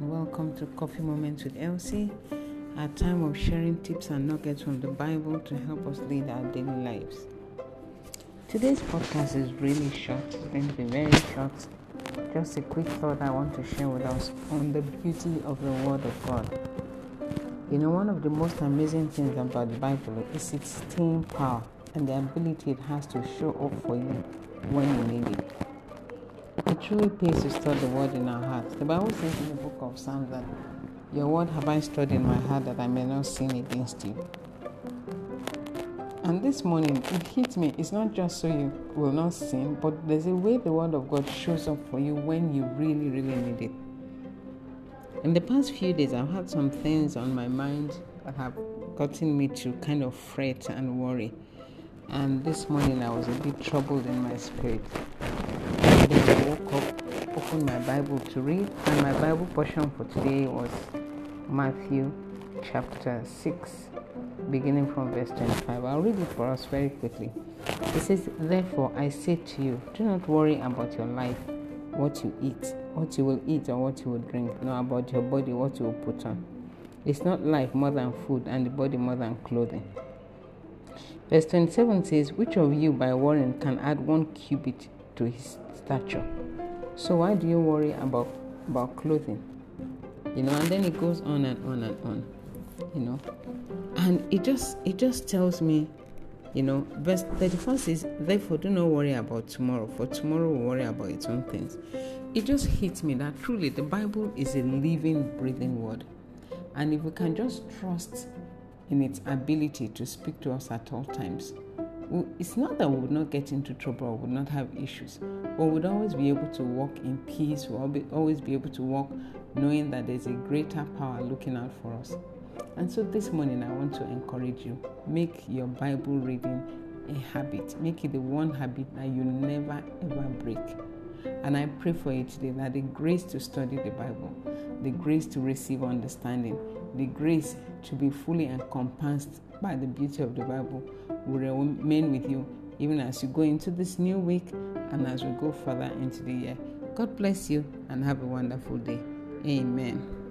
welcome to Coffee Moments with Elsie, a time of sharing tips and nuggets from the Bible to help us lead our daily lives. Today's podcast is really short, it's going to be very short. Just a quick thought I want to share with us on the beauty of the Word of God. You know, one of the most amazing things about the Bible is its staying power and the ability it has to show up for you when you need it. It truly pays to store the word in our hearts. The Bible says in the book of Psalms that your word have I stored in my heart that I may not sin against you. And this morning it hit me. It's not just so you will not sin, but there's a way the word of God shows up for you when you really, really need it. In the past few days, I've had some things on my mind that have gotten me to kind of fret and worry. And this morning I was a bit troubled in my spirit. I woke up, opened my Bible to read, and my Bible portion for today was Matthew chapter 6, beginning from verse 25. I'll read it for us very quickly. It says, Therefore I say to you, do not worry about your life, what you eat, what you will eat, or what you will drink, nor about your body, what you will put on. It's not life more than food, and the body more than clothing. Verse 27 says, Which of you by worrying can add one cubit to his stature. So why do you worry about about clothing? You know, and then it goes on and on and on. You know, and it just it just tells me, you know, verse 31 says, Therefore do not worry about tomorrow, for tomorrow will worry about its own things. It just hits me that truly the Bible is a living, breathing word. And if we can just trust in its ability to speak to us at all times, it's not that we would not get into trouble or would not have issues, but we'd always be able to walk in peace. We'll always be able to walk knowing that there's a greater power looking out for us. And so this morning, I want to encourage you make your Bible reading a habit, make it the one habit that you never ever break. And I pray for you today that the grace to study the Bible, the grace to receive understanding, the grace to be fully encompassed by the beauty of the Bible will remain with you even as you go into this new week and as we go further into the year. God bless you and have a wonderful day. Amen.